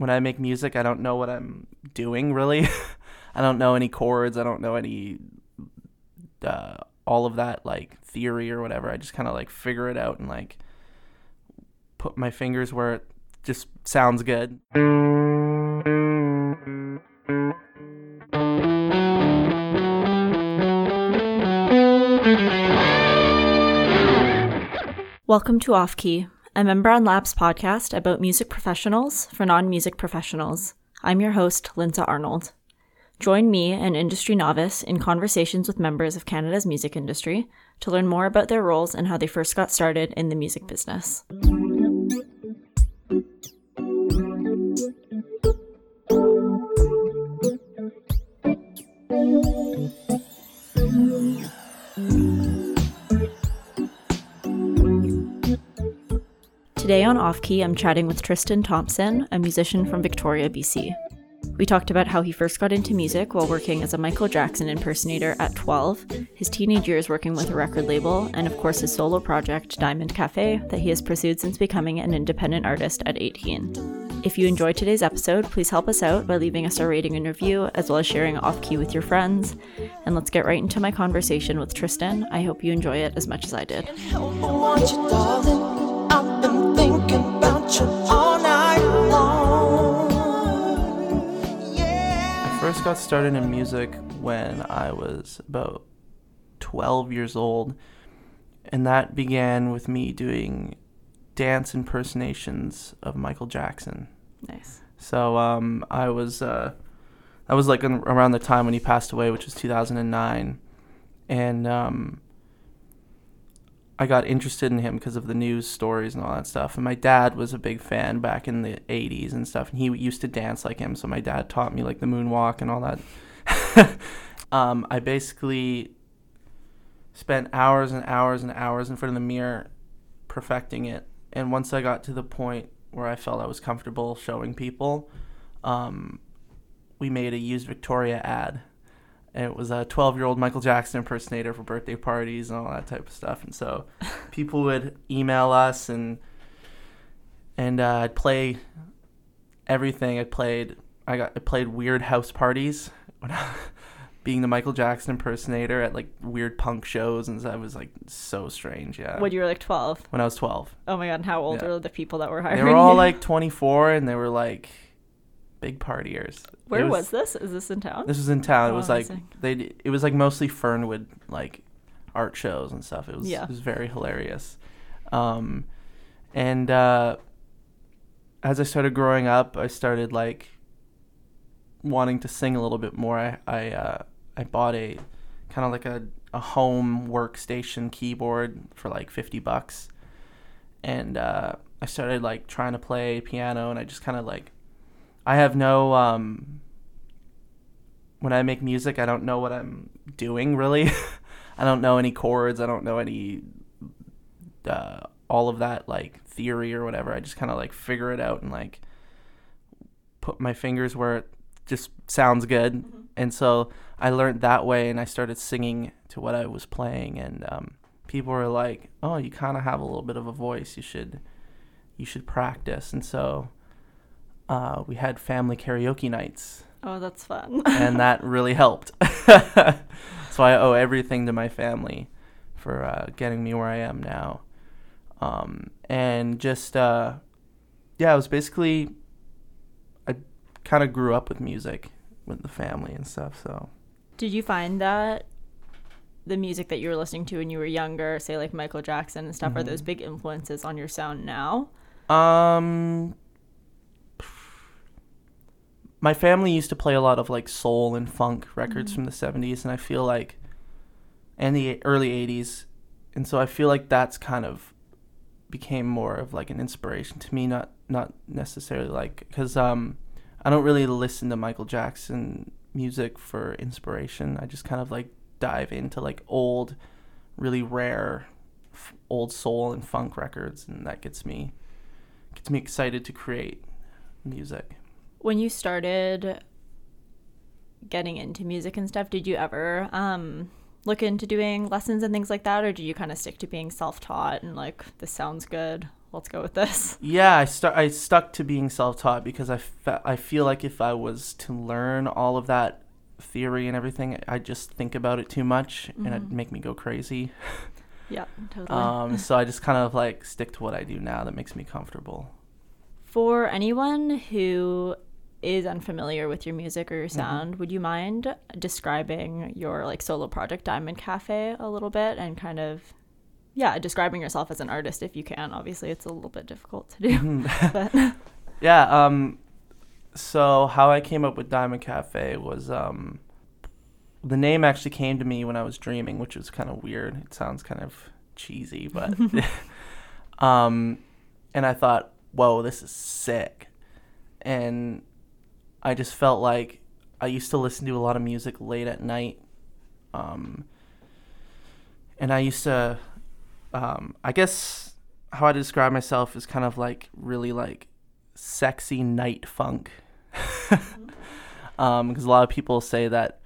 when I make music, I don't know what I'm doing really. I don't know any chords. I don't know any uh, all of that like theory or whatever. I just kind of like figure it out and like put my fingers where it just sounds good. Welcome to Off Key, a Membran Labs podcast about music professionals for non music professionals. I'm your host, Linda Arnold. Join me, an industry novice, in conversations with members of Canada's music industry to learn more about their roles and how they first got started in the music business. Today on Off Key, I'm chatting with Tristan Thompson, a musician from Victoria, BC. We talked about how he first got into music while working as a Michael Jackson impersonator at 12, his teenage years working with a record label, and of course his solo project, Diamond Cafe, that he has pursued since becoming an independent artist at 18. If you enjoyed today's episode, please help us out by leaving us a rating and review, as well as sharing Off Key with your friends. And let's get right into my conversation with Tristan. I hope you enjoy it as much as I did. You all night long. Yeah. I first got started in music when I was about 12 years old, and that began with me doing dance impersonations of Michael Jackson. Nice. So um, I was uh, that was like around the time when he passed away, which was 2009, and um, I got interested in him because of the news stories and all that stuff. And my dad was a big fan back in the 80s and stuff. And he used to dance like him. So my dad taught me like the moonwalk and all that. um, I basically spent hours and hours and hours in front of the mirror perfecting it. And once I got to the point where I felt I was comfortable showing people, um, we made a used Victoria ad and it was a 12 year old Michael Jackson impersonator for birthday parties and all that type of stuff. And so people would email us and and uh, I'd play everything. I played I got I played weird house parties when I, being the Michael Jackson impersonator at like weird punk shows and that was like so strange. Yeah. When you were like 12. When I was 12. Oh my god! And how old yeah. were the people that were hiring? They were all like 24 and they were like big partiers. Where was, was, this? Is this in town? This was in town. Oh, it was like they. It was like mostly Fernwood like art shows and stuff. It was yeah. it was very hilarious. Um, and uh, as I started growing up, I started like wanting to sing a little bit more. I I uh, I bought a kind of like a a home workstation keyboard for like fifty bucks, and uh, I started like trying to play piano, and I just kind of like I have no um when I make music, I don't know what I'm doing really. I don't know any chords, I don't know any uh all of that like theory or whatever. I just kind of like figure it out and like put my fingers where it just sounds good. Mm-hmm. And so I learned that way and I started singing to what I was playing and um people were like, "Oh, you kind of have a little bit of a voice. You should you should practice." And so uh, we had family karaoke nights. Oh, that's fun. and that really helped. so I owe everything to my family for uh, getting me where I am now. Um, and just, uh, yeah, it was basically, I kind of grew up with music with the family and stuff. So, did you find that the music that you were listening to when you were younger, say like Michael Jackson and stuff, mm-hmm. are those big influences on your sound now? Um, my family used to play a lot of like soul and funk records mm-hmm. from the 70s and I feel like and the early 80s and so I feel like that's kind of became more of like an inspiration to me not not necessarily like cuz um I don't really listen to Michael Jackson music for inspiration. I just kind of like dive into like old really rare f- old soul and funk records and that gets me gets me excited to create music when you started getting into music and stuff, did you ever um, look into doing lessons and things like that, or do you kind of stick to being self taught and like this sounds good? let's go with this. Yeah, I stu- I stuck to being self-taught because I, fe- I feel like if I was to learn all of that theory and everything, I just think about it too much mm-hmm. and it'd mm-hmm. make me go crazy. yeah, totally. Um, so I just kind of like stick to what I do now that makes me comfortable. For anyone who is unfamiliar with your music or your mm-hmm. sound, mm-hmm. would you mind describing your like solo project Diamond Cafe a little bit and kind of yeah, describing yourself as an artist if you can. Obviously, it's a little bit difficult to do. Mm-hmm. but yeah, um so how I came up with Diamond Cafe was um the name actually came to me when I was dreaming, which was kind of weird. It sounds kind of cheesy, but um and I thought, "Whoa, this is sick." And I just felt like I used to listen to a lot of music late at night. Um, and I used to, um, I guess how I describe myself is kind of like really like sexy night funk. Because um, a lot of people say that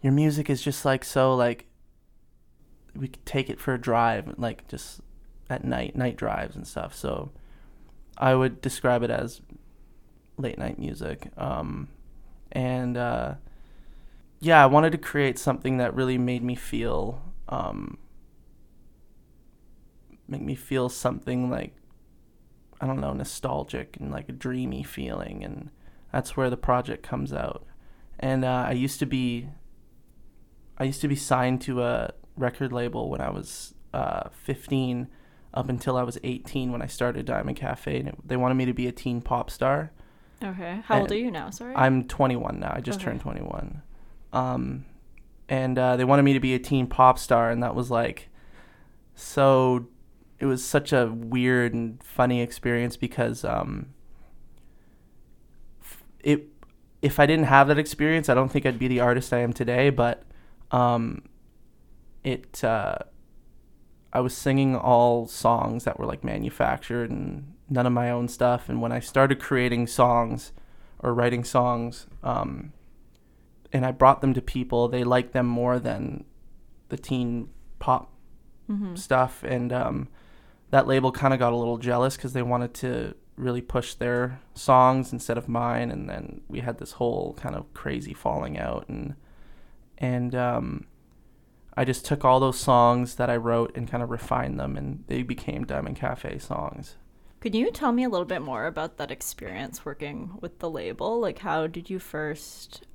your music is just like so like we could take it for a drive, like just at night, night drives and stuff. So I would describe it as late night music. Um, and uh, yeah, I wanted to create something that really made me feel, um, make me feel something like, I don't know, nostalgic and like a dreamy feeling. And that's where the project comes out. And uh, I used to be, I used to be signed to a record label when I was uh, 15 up until I was 18 when I started Diamond Cafe. And it, they wanted me to be a teen pop star. Okay. How and old are you now? Sorry. I'm 21 now. I just okay. turned 21. Um, and uh, they wanted me to be a teen pop star, and that was like so. It was such a weird and funny experience because um, it. If I didn't have that experience, I don't think I'd be the artist I am today. But um, it. Uh, I was singing all songs that were like manufactured and none of my own stuff. And when I started creating songs or writing songs, um, and I brought them to people, they liked them more than the teen pop mm-hmm. stuff. And um, that label kind of got a little jealous because they wanted to really push their songs instead of mine. And then we had this whole kind of crazy falling out. And and um, I just took all those songs that I wrote and kind of refined them, and they became Diamond Cafe songs. Could you tell me a little bit more about that experience working with the label? Like, how did you first,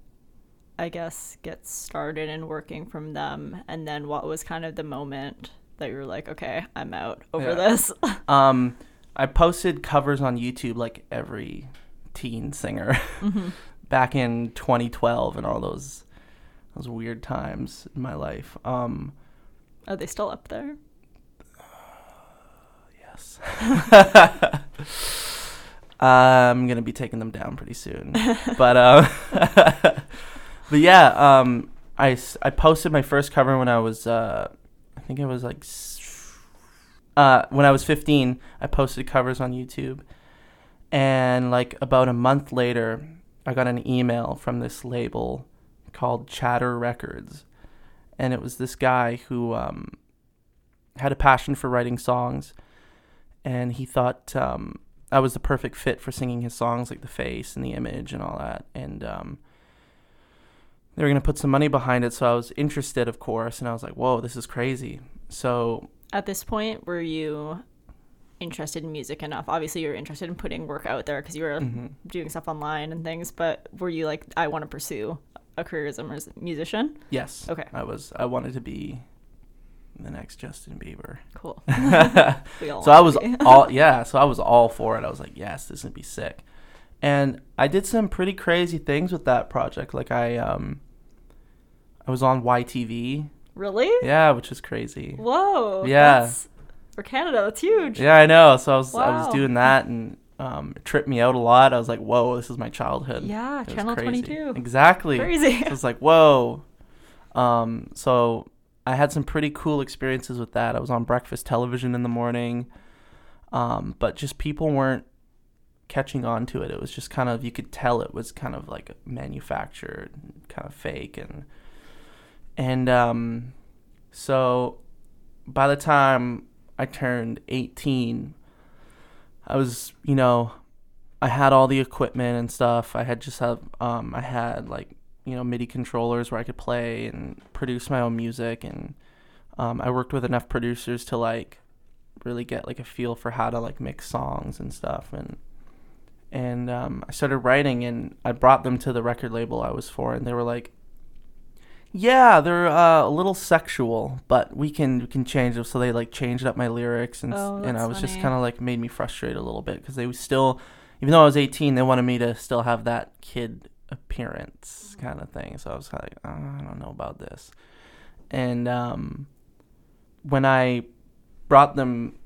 I guess, get started in working from them? And then what was kind of the moment that you were like, okay, I'm out over yeah. this? um, I posted covers on YouTube like every teen singer mm-hmm. back in 2012 and all those those weird times in my life. Um, Are they still up there? Yes. I'm gonna be taking them down pretty soon, but uh, but yeah, um, I I posted my first cover when I was uh, I think it was like uh, when I was 15. I posted covers on YouTube, and like about a month later, I got an email from this label called Chatter Records, and it was this guy who um, had a passion for writing songs and he thought um, I was the perfect fit for singing his songs, like the face and the image and all that. And um, they were gonna put some money behind it, so I was interested, of course. And I was like, "Whoa, this is crazy!" So at this point, were you interested in music enough? Obviously, you were interested in putting work out there because you were mm-hmm. doing stuff online and things. But were you like, "I want to pursue a career as a musician"? Yes. Okay. I was. I wanted to be the next Justin Bieber. Cool. so I was all yeah, so I was all for it. I was like, yes, this is gonna be sick. And I did some pretty crazy things with that project. Like I um I was on YTV. Really? Yeah, which is crazy. Whoa. Yeah. for Canada, that's huge. Yeah, I know. So I was wow. I was doing that and um, it tripped me out a lot. I was like, "Whoa, this is my childhood." Yeah, it Channel Twenty Two. Exactly. Crazy. So I was like, "Whoa." Um, so I had some pretty cool experiences with that. I was on breakfast television in the morning, um, but just people weren't catching on to it. It was just kind of you could tell it was kind of like manufactured, kind of fake, and and um, so by the time I turned 18, I was, you know, I had all the equipment and stuff. I had just have um I had like, you know, MIDI controllers where I could play and produce my own music and um I worked with enough producers to like really get like a feel for how to like mix songs and stuff and and um, I started writing and I brought them to the record label I was for and they were like yeah, they're uh, a little sexual, but we can we can change them. So they like changed up my lyrics, and oh, and I was funny. just kind of like made me frustrated a little bit because they was still, even though I was 18, they wanted me to still have that kid appearance kind of thing. So I was like, oh, I don't know about this. And um, when I brought them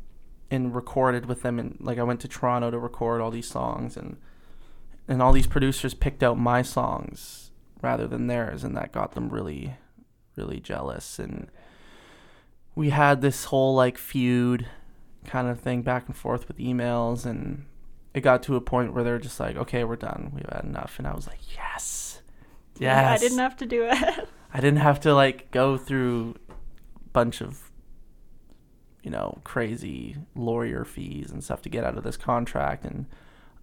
and recorded with them, and like I went to Toronto to record all these songs, and and all these producers picked out my songs rather than theirs, and that got them really, really jealous. And we had this whole like feud kind of thing back and forth with emails, and it got to a point where they're just like, "Okay, we're done. We've had enough." And I was like, "Yes, yes." Yeah, I didn't have to do it. I didn't have to like go through a bunch of you know crazy lawyer fees and stuff to get out of this contract and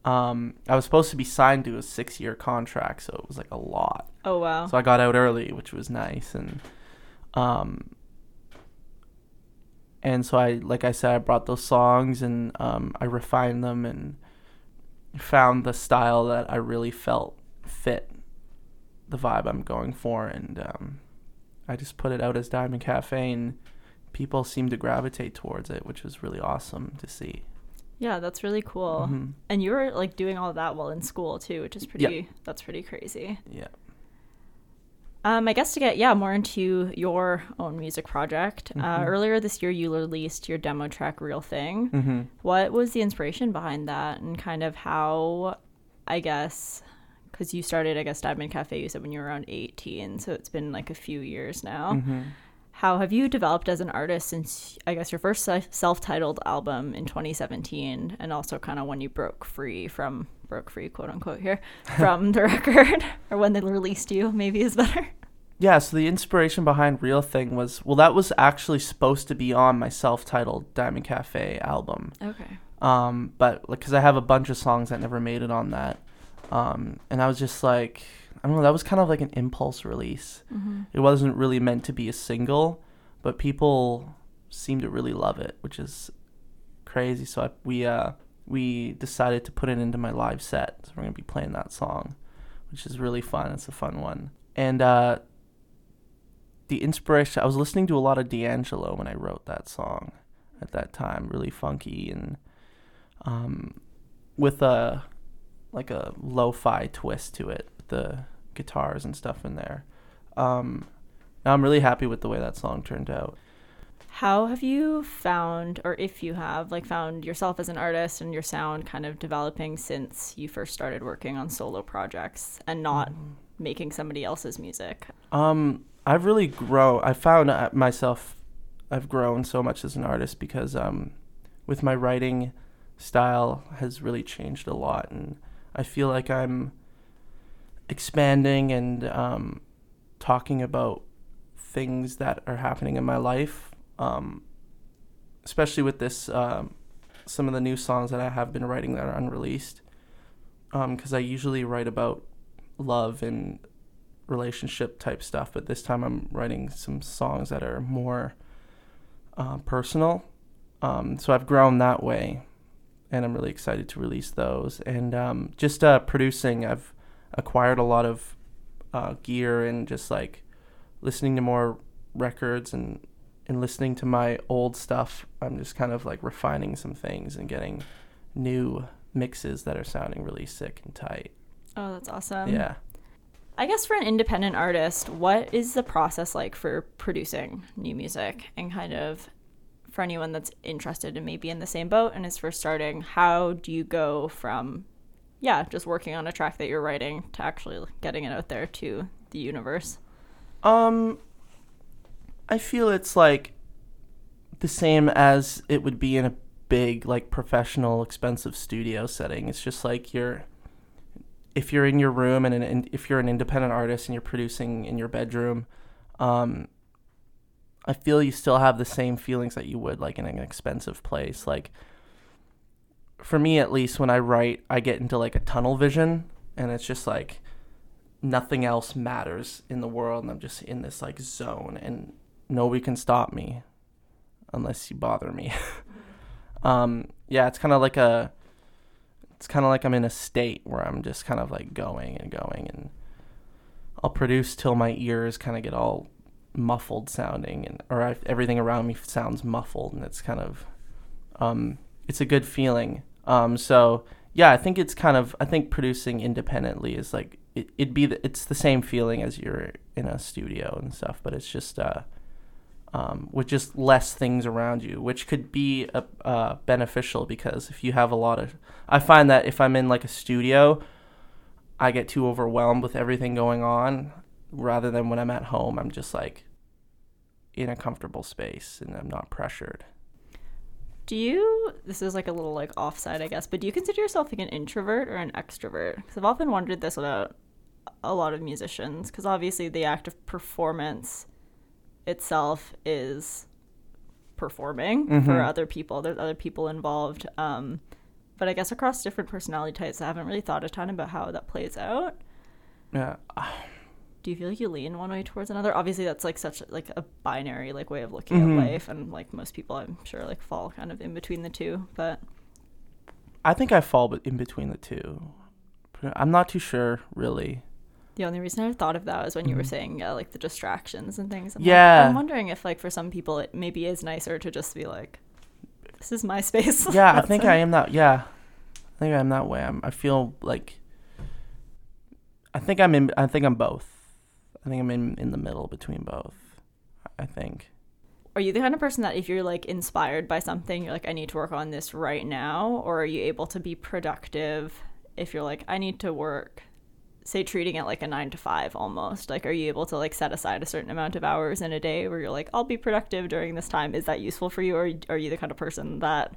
um, I was supposed to be signed to a six year contract, so it was like a lot. Oh wow! So I got out early, which was nice, and um, and so I, like I said, I brought those songs and um, I refined them and found the style that I really felt fit the vibe I'm going for, and um, I just put it out as Diamond Cafe, and people seem to gravitate towards it, which was really awesome to see. Yeah, that's really cool. Mm-hmm. And you were like doing all that while in school too, which is pretty. That's pretty crazy. Yeah. Um, I guess to get yeah more into your own music project. Uh, mm-hmm. Uh, earlier this year, you released your demo track "Real Thing." Mm-hmm. What was the inspiration behind that, and kind of how, I guess, because you started, I guess, Diamond Cafe. You said when you were around eighteen, so it's been like a few years now. Mm-hmm. How have you developed as an artist since, I guess, your first self titled album in 2017, and also kind of when you broke free from, broke free, quote unquote, here, from the record, or when they released you, maybe is better? Yeah, so the inspiration behind Real Thing was, well, that was actually supposed to be on my self titled Diamond Cafe album. Okay. Um, but, because like, I have a bunch of songs that never made it on that. Um, and I was just like, I don't know. That was kind of like an impulse release. Mm-hmm. It wasn't really meant to be a single, but people seem to really love it, which is crazy. So I, we uh, we decided to put it into my live set. So we're gonna be playing that song, which is really fun. It's a fun one. And uh, the inspiration. I was listening to a lot of D'Angelo when I wrote that song at that time. Really funky and um, with a like a lo-fi twist to it. The guitars and stuff in there. Um, I'm really happy with the way that song turned out. How have you found, or if you have, like found yourself as an artist and your sound kind of developing since you first started working on solo projects and not mm. making somebody else's music? Um, I've really grown. I found uh, myself, I've grown so much as an artist because um, with my writing style has really changed a lot, and I feel like I'm expanding and um, talking about things that are happening in my life, um, especially with this, um, some of the new songs that I have been writing that are unreleased. Because um, I usually write about love and relationship type stuff, but this time I'm writing some songs that are more uh, personal. Um, so I've grown that way, and I'm really excited to release those. And um, just uh, producing, I've acquired a lot of uh, gear and just like listening to more records and and listening to my old stuff. I'm just kind of like refining some things and getting new mixes that are sounding really sick and tight. Oh, that's awesome. Yeah. I guess for an independent artist, what is the process like for producing new music and kind of for anyone that's interested and maybe in the same boat and is first starting, how do you go from yeah, just working on a track that you're writing to actually getting it out there to the universe? Um, I feel it's like the same as it would be in a big, like professional, expensive studio setting. It's just like you're, if you're in your room and, an, if you're an independent artist and you're producing in your bedroom, um, I feel you still have the same feelings that you would like in an expensive place. Like for me at least, when I write, I get into like a tunnel vision, and it's just like nothing else matters in the world, and I'm just in this like zone, and nobody can stop me unless you bother me. um, yeah, it's kind of like a, it's kind of like I'm in a state where I'm just kind of like going and going, and I'll produce till my ears kind of get all muffled sounding, and or I, everything around me sounds muffled, and it's kind of, um, it's a good feeling. Um, so yeah, I think it's kind of I think producing independently is like it, it'd be the, it's the same feeling as you're in a studio and stuff, but it's just uh, um, with just less things around you, which could be uh, uh, beneficial because if you have a lot of, I find that if I'm in like a studio, I get too overwhelmed with everything going on, rather than when I'm at home, I'm just like in a comfortable space and I'm not pressured. Do you? This is like a little like offside, I guess. But do you consider yourself like an introvert or an extrovert? Because I've often wondered this about a lot of musicians. Because obviously, the act of performance itself is performing mm-hmm. for other people. There's other people involved. Um, but I guess across different personality types, I haven't really thought a ton about how that plays out. Yeah do you feel like you lean one way towards another obviously that's like such like a binary like way of looking mm-hmm. at life and like most people i'm sure like fall kind of in between the two but i think i fall in between the two i'm not too sure really the only reason I thought of that was when you were mm-hmm. saying yeah, like the distractions and things. I'm yeah, like, I'm wondering if like for some people it maybe is nicer to just be like, this is my space. Yeah, I think it. I am that. Yeah, I think I'm that way. I'm. I feel like. I think I'm in. I think I'm both. I think I'm in in the middle between both. I think. Are you the kind of person that if you're like inspired by something, you're like, I need to work on this right now, or are you able to be productive if you're like, I need to work, say treating it like a nine to five almost? Like, are you able to like set aside a certain amount of hours in a day where you're like, I'll be productive during this time? Is that useful for you, or are you the kind of person that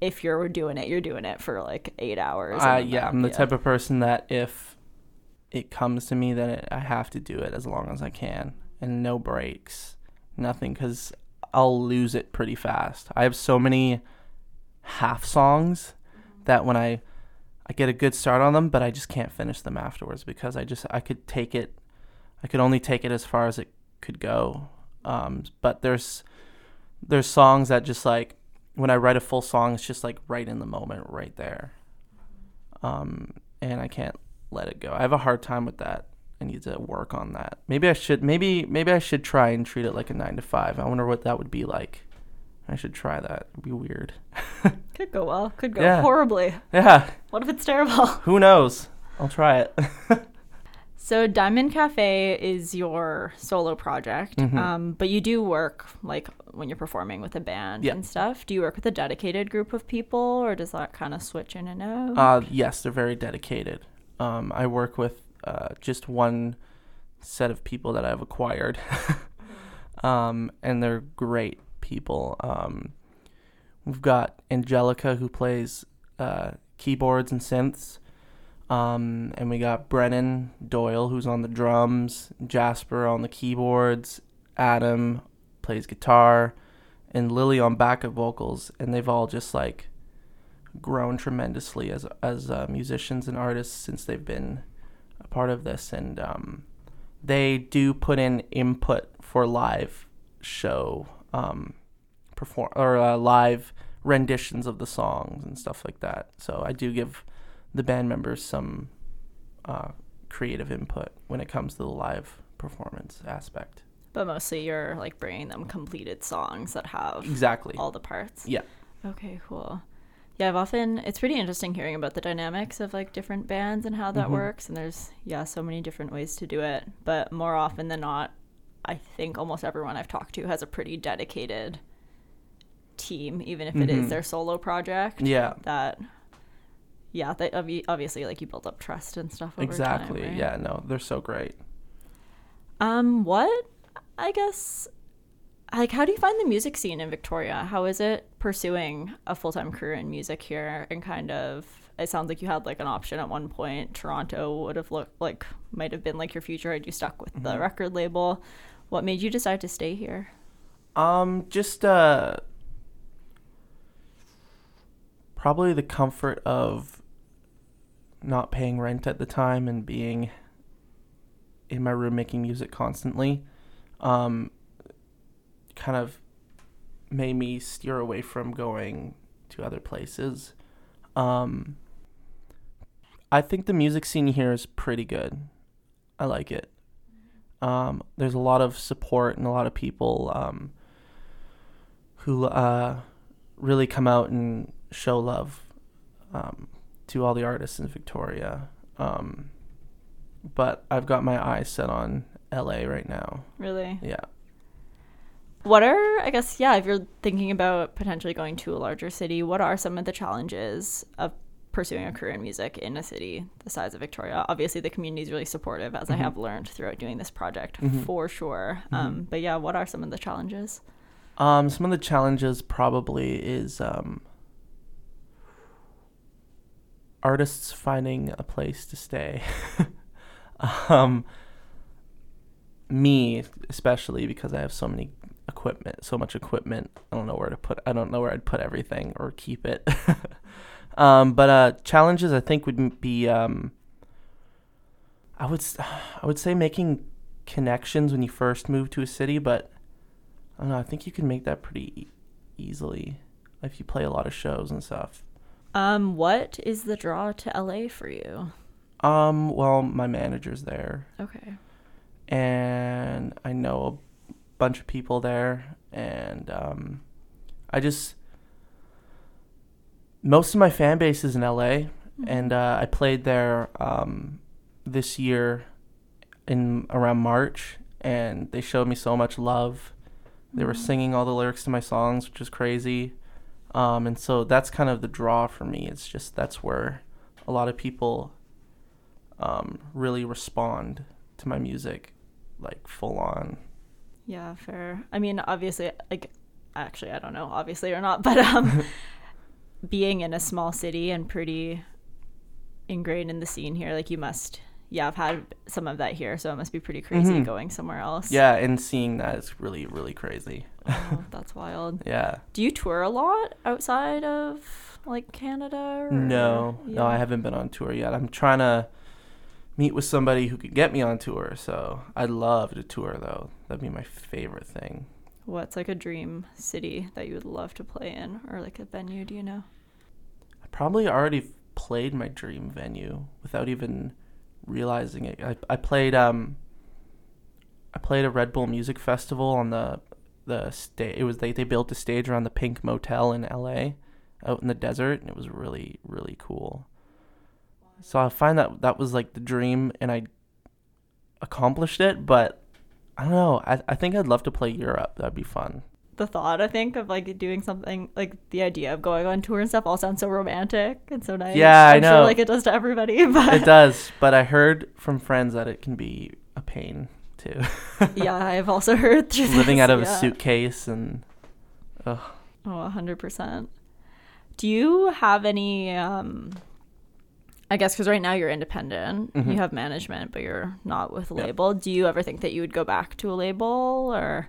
if you're doing it, you're doing it for like eight hours? Uh, yeah, I'm the type of person that if it comes to me, that I have to do it as long as I can, and no breaks, nothing, because I'll lose it pretty fast. I have so many half songs that when I I get a good start on them, but I just can't finish them afterwards because I just I could take it, I could only take it as far as it could go. Um, but there's there's songs that just like when I write a full song, it's just like right in the moment, right there. Um, and I can't let it go. I have a hard time with that. I need to work on that. Maybe I should maybe maybe I should try and treat it like a 9 to 5. I wonder what that would be like. I should try that. It'd be weird. could go well. Could go yeah. horribly. Yeah. What if it's terrible? Who knows? I'll try it. so Diamond Cafe is your solo project, mm-hmm. um, but you do work like when you're performing with a band and stuff. Do you work with a dedicated group of people, or does that kind of switch in and out? Uh, yes, they're very dedicated. Um, I work with uh, just one set of people that I've acquired, um, and they're great people. Um, we've got Angelica who plays uh, keyboards and synths, um, and we got Brennan Doyle who's on the drums, Jasper on the keyboards, Adam plays guitar, and Lily on backup vocals, and they've all just like grown tremendously as as uh, musicians and artists since they've been a part of this, and um, they do put in input for live show um, perform or uh, live renditions of the songs and stuff like that. So I do give the band members some uh, creative input when it comes to the live performance aspect. But mostly you're like bringing them completed songs that have exactly all the parts. Yeah. Okay, cool. Yeah, I've often it's pretty interesting hearing about the dynamics of like different bands and how that mm-hmm. works and there's yeah, so many different ways to do it, but more often than not, I think almost everyone I've talked to has a pretty dedicated team even if mm-hmm. it is mm-hmm. their solo project. Yeah. That yeah, they obviously like you build up trust and stuff Exactly. Time, right? Yeah, no, they're so great. Um what I guess like how do you find the music scene in Victoria? How is it pursuing a full-time career in music here and kind of it sounds like you had like an option at one point. Toronto would have looked like might have been like your future had you stuck with mm-hmm. the record label. What made you decide to stay here? Um just uh probably the comfort of not paying rent at the time and being in my room making music constantly um, kind of made me steer away from going to other places. Um, I think the music scene here is pretty good. I like it. Um, there's a lot of support and a lot of people um, who uh, really come out and show love um, to all the artists in Victoria. Um, but I've got my eyes set on LA right now. Really? Yeah. What are, I guess, yeah, if you're thinking about potentially going to a larger city, what are some of the challenges of pursuing a career in music in a city the size of Victoria? Obviously, the community is really supportive, as mm-hmm. I have learned throughout doing this project mm-hmm. for sure. Mm-hmm. Um, but yeah, what are some of the challenges? Um, some of the challenges probably is um, artists finding a place to stay. um, me especially because I have so many equipment, so much equipment. I don't know where to put. I don't know where I'd put everything or keep it. um, but uh, challenges I think would be. Um, I would I would say making connections when you first move to a city, but I don't know. I think you can make that pretty easily if you play a lot of shows and stuff. Um, what is the draw to LA for you? Um, well, my manager's there. Okay. And I know a bunch of people there, and um, I just most of my fan base is in LA, mm-hmm. and uh, I played there um, this year in around March, and they showed me so much love. They mm-hmm. were singing all the lyrics to my songs, which is crazy. Um, and so that's kind of the draw for me. It's just that's where a lot of people um, really respond to my music like full on. Yeah, fair. I mean, obviously, like, actually, I don't know, obviously or not, but um, being in a small city and pretty ingrained in the scene here, like, you must, yeah, I've had some of that here, so it must be pretty crazy mm-hmm. going somewhere else. Yeah, and seeing that is really, really crazy. Oh, that's wild. Yeah. Do you tour a lot outside of like Canada? Or, no, yeah. no, I haven't been on tour yet. I'm trying to meet with somebody who could get me on tour. So I'd love to tour though. That'd be my favorite thing. What's like a dream city that you would love to play in, or like a venue? Do you know? I probably already played my dream venue without even realizing it. I I played um. I played a Red Bull Music Festival on the the stage. It was they they built a stage around the Pink Motel in L.A. out in the desert, and it was really really cool. So I find that that was like the dream, and I accomplished it. But I don't know. I I think I'd love to play Europe. That'd be fun. The thought, I think, of like doing something like the idea of going on tour and stuff all sounds so romantic and so nice. Yeah, I'm know. Sure, like it does to everybody, but it does. But I heard from friends that it can be a pain too. yeah, I've also heard living this, out of yeah. a suitcase and. Ugh. Oh, hundred percent. Do you have any um, I guess because right now you're independent, mm-hmm. you have management, but you're not with a label. Yep. Do you ever think that you would go back to a label, or?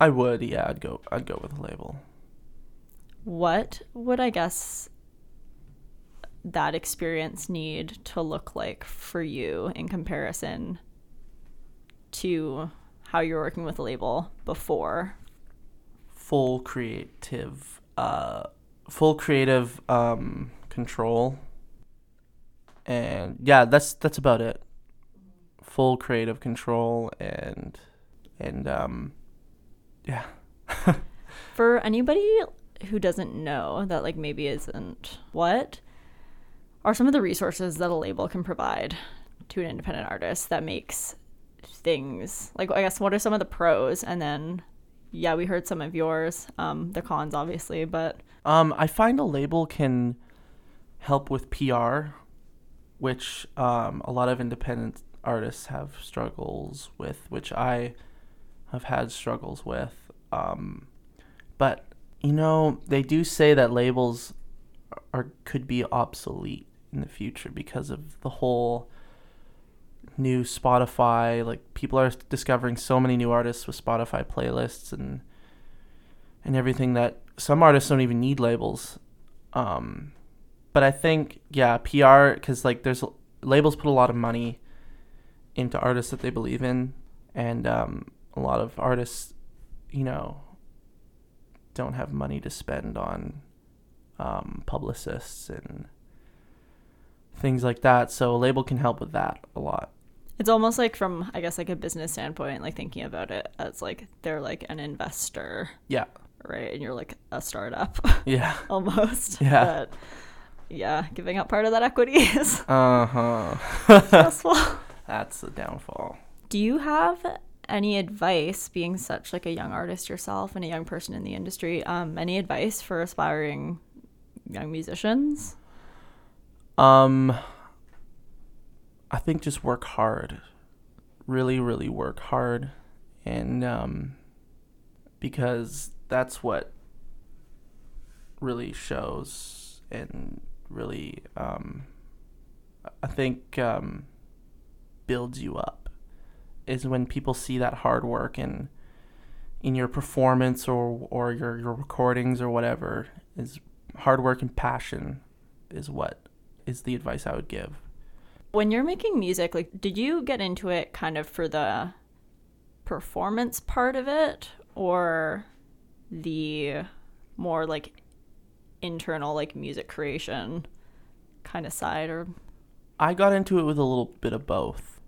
I would, yeah. I'd go. I'd go with a label. What would I guess that experience need to look like for you in comparison to how you're working with a label before? Full creative, uh, full creative um, control and yeah, that's that's about it. Full creative control and and um, yeah. For anybody who doesn't know that like maybe isn't what are some of the resources that a label can provide to an independent artist that makes things like I guess what are some of the pros and then yeah we heard some of yours um the cons obviously but um I find a label can help with PR which um, a lot of independent artists have struggles with, which I have had struggles with. Um, but you know, they do say that labels are could be obsolete in the future because of the whole new Spotify. Like people are discovering so many new artists with Spotify playlists and and everything that some artists don't even need labels. Um, but I think yeah, PR because like there's labels put a lot of money into artists that they believe in, and um, a lot of artists, you know, don't have money to spend on um, publicists and things like that. So a label can help with that a lot. It's almost like from I guess like a business standpoint, like thinking about it as like they're like an investor. Yeah. Right, and you're like a startup. Yeah. almost. Yeah. But yeah, giving up part of that equity is uh huh stressful. That's the downfall. Do you have any advice, being such like a young artist yourself and a young person in the industry? Um, any advice for aspiring young musicians? Um, I think just work hard, really, really work hard, and um, because that's what really shows and really um, I think um, builds you up is when people see that hard work and in your performance or or your your recordings or whatever is hard work and passion is what is the advice I would give. When you're making music, like did you get into it kind of for the performance part of it or the more like internal like music creation kind of side or I got into it with a little bit of both.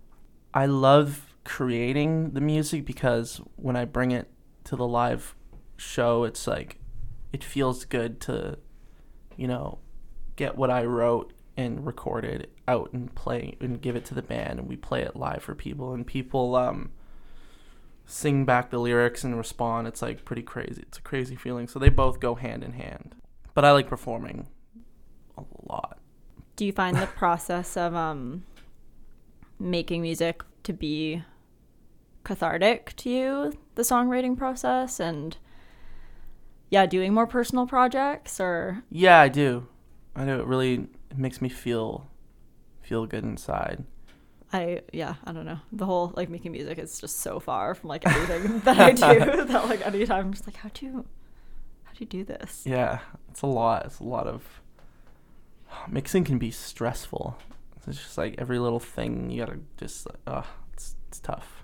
I love creating the music because when I bring it to the live show, it's like it feels good to, you know, get what I wrote and recorded out and play and give it to the band and we play it live for people and people um sing back the lyrics and respond. It's like pretty crazy. It's a crazy feeling. So they both go hand in hand. But I like performing a lot. Do you find the process of um making music to be cathartic to you, the songwriting process and yeah, doing more personal projects or Yeah, I do. I do. It really it makes me feel feel good inside. I yeah, I don't know. The whole like making music is just so far from like everything that I do that like anytime I'm just like how do you how do you do this? Yeah, it's a lot. It's a lot of mixing can be stressful. It's just like every little thing you gotta just uh it's it's tough.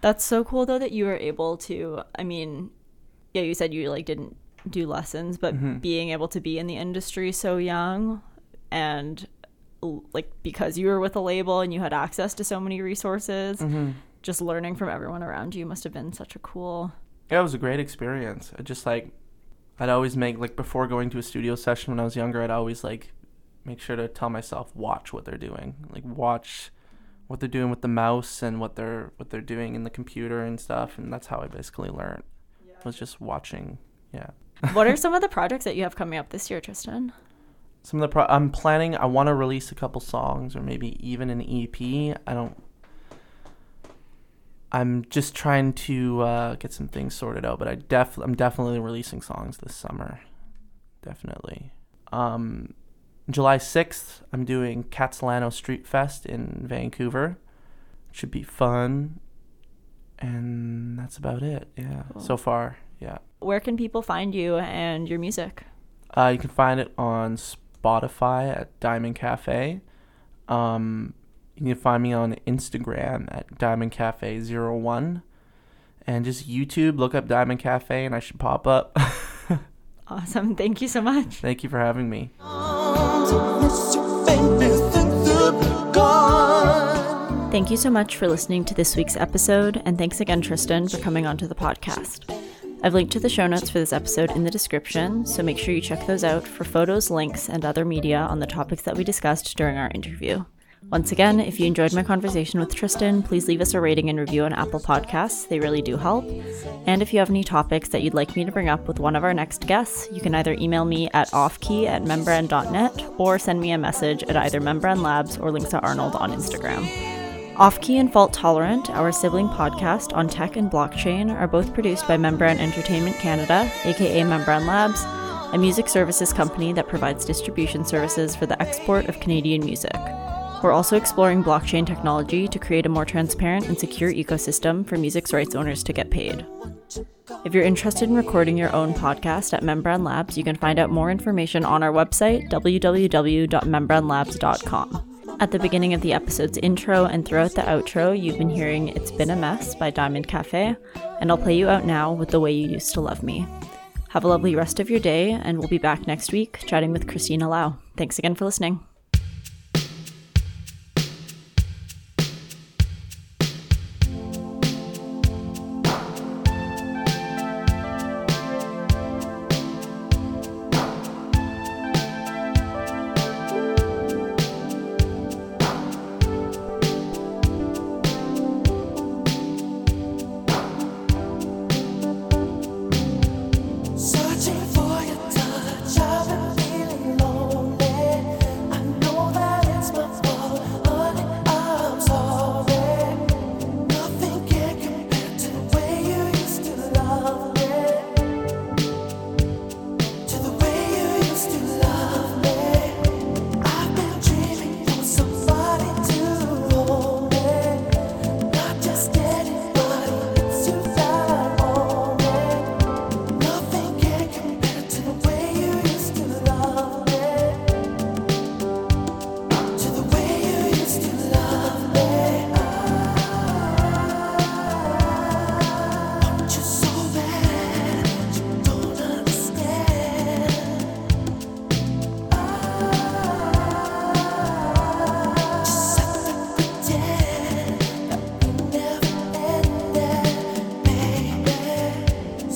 That's so cool though that you were able to I mean, yeah, you said you like didn't do lessons, but mm-hmm. being able to be in the industry so young and like because you were with a label and you had access to so many resources mm-hmm. just learning from everyone around you must have been such a cool yeah it was a great experience. I just like i'd always make like before going to a studio session when i was younger i'd always like make sure to tell myself watch what they're doing. Like watch what they're doing with the mouse and what they're what they're doing in the computer and stuff and that's how i basically learned. Yeah. was just watching yeah. What are some of the projects that you have coming up this year tristan some of the pro- I'm planning. I want to release a couple songs or maybe even an EP. I don't. I'm just trying to uh, get some things sorted out, but I def I'm definitely releasing songs this summer. Definitely. Um, July 6th, I'm doing Khatsahlano Street Fest in Vancouver. should be fun. And that's about it. Yeah. Cool. So far, yeah. Where can people find you and your music? Uh, you can find it on Spotify at Diamond Cafe. Um, you can find me on Instagram at Diamond Cafe 01 and just YouTube, look up Diamond Cafe and I should pop up. awesome. Thank you so much. Thank you for having me. Thank you so much for listening to this week's episode, and thanks again, Tristan, for coming onto the podcast. I've linked to the show notes for this episode in the description, so make sure you check those out for photos, links, and other media on the topics that we discussed during our interview. Once again, if you enjoyed my conversation with Tristan, please leave us a rating and review on Apple Podcasts. They really do help. And if you have any topics that you'd like me to bring up with one of our next guests, you can either email me at offkey at membran.net or send me a message at either Membran Labs or Linda Arnold on Instagram. Off Key and Fault Tolerant, our sibling podcast on tech and blockchain, are both produced by Membran Entertainment Canada, aka Membran Labs, a music services company that provides distribution services for the export of Canadian music. We're also exploring blockchain technology to create a more transparent and secure ecosystem for music's rights owners to get paid. If you're interested in recording your own podcast at Membran Labs, you can find out more information on our website, www.membranlabs.com. At the beginning of the episode's intro and throughout the outro, you've been hearing It's Been a Mess by Diamond Cafe, and I'll play you out now with The Way You Used to Love Me. Have a lovely rest of your day, and we'll be back next week chatting with Christina Lau. Thanks again for listening.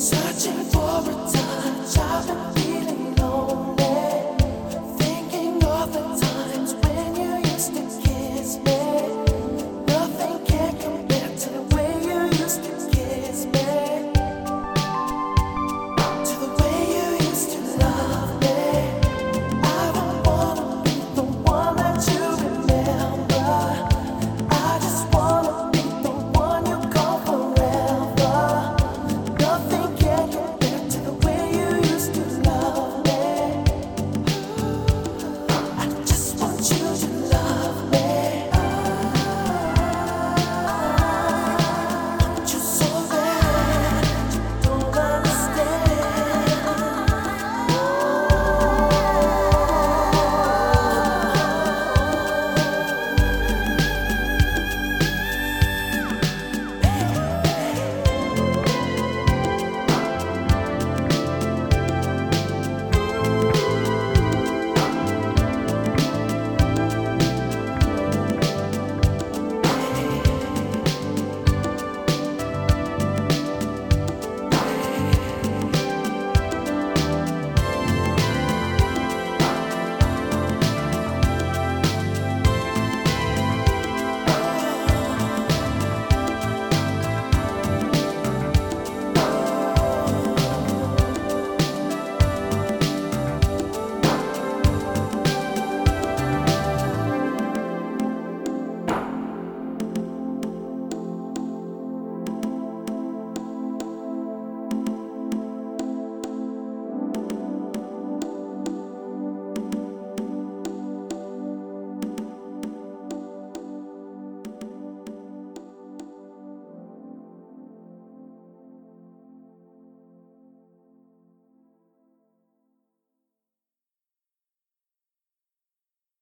Such a